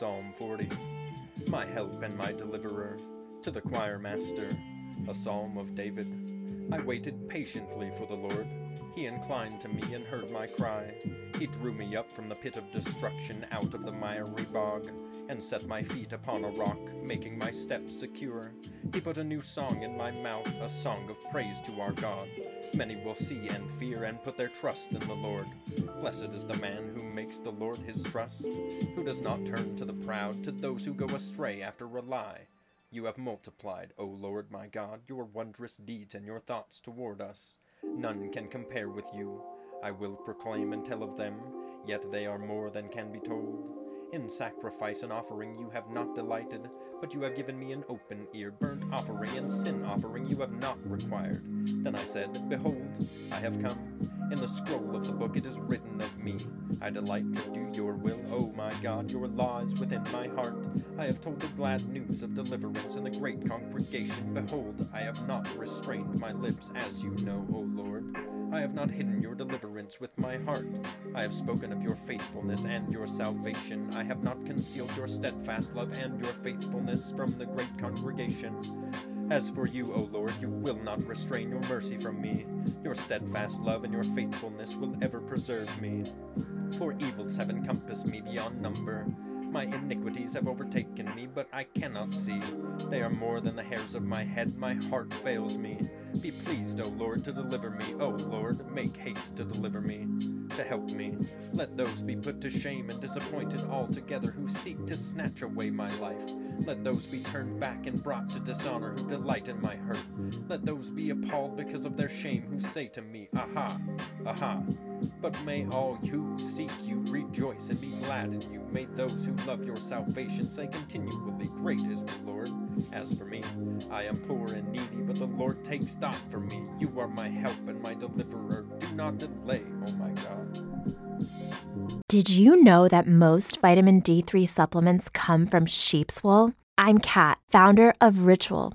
Psalm 40 My help and my deliverer, to the choir master, a psalm of David. I waited patiently for the Lord. He inclined to me and heard my cry. He drew me up from the pit of destruction out of the miry bog, and set my feet upon a rock, making my steps secure. He put a new song in my mouth, a song of praise to our God. Many will see and fear and put their trust in the Lord. Blessed is the man who makes the Lord his trust, who does not turn to the proud, to those who go astray after a lie. You have multiplied, O Lord my God, your wondrous deeds and your thoughts toward us. None can compare with you. I will proclaim and tell of them, yet they are more than can be told. In sacrifice and offering you have not delighted, but you have given me an open ear. Burnt offering and sin offering you have not required. Then I said, Behold, I have come. In the scroll of the book it is written of me. I delight to do your will, O my God. Your law is within my heart. I have told the glad news of deliverance in the great congregation. Behold, I have not restrained my lips, as you know, O Lord. I have not hidden your deliverance with my heart. I have spoken of your faithfulness and your salvation. I have not concealed your steadfast love and your faithfulness from the great congregation. As for you, O Lord, you will not restrain your mercy from me. Your steadfast love and your faithfulness will ever preserve me. For evils have encompassed me beyond number. My iniquities have overtaken me, but I cannot see. They are more than the hairs of my head, my heart fails me. Be pleased, O Lord, to deliver me. O Lord, make haste to deliver me, to help me. Let those be put to shame and disappointed altogether who seek to snatch away my life. Let those be turned back and brought to dishonor who delight in my hurt. Let those be appalled because of their shame who say to me, Aha, aha. But may all who seek you rejoice and be glad in you. May those who love your salvation say continually, Great is the Lord. As for me, I am poor and needy, but the Lord takes thought for me. You are my help and my deliverer. Do not delay, oh my God. Did you know that most vitamin D3 supplements come from sheep's wool? I'm Kat, founder of Ritual.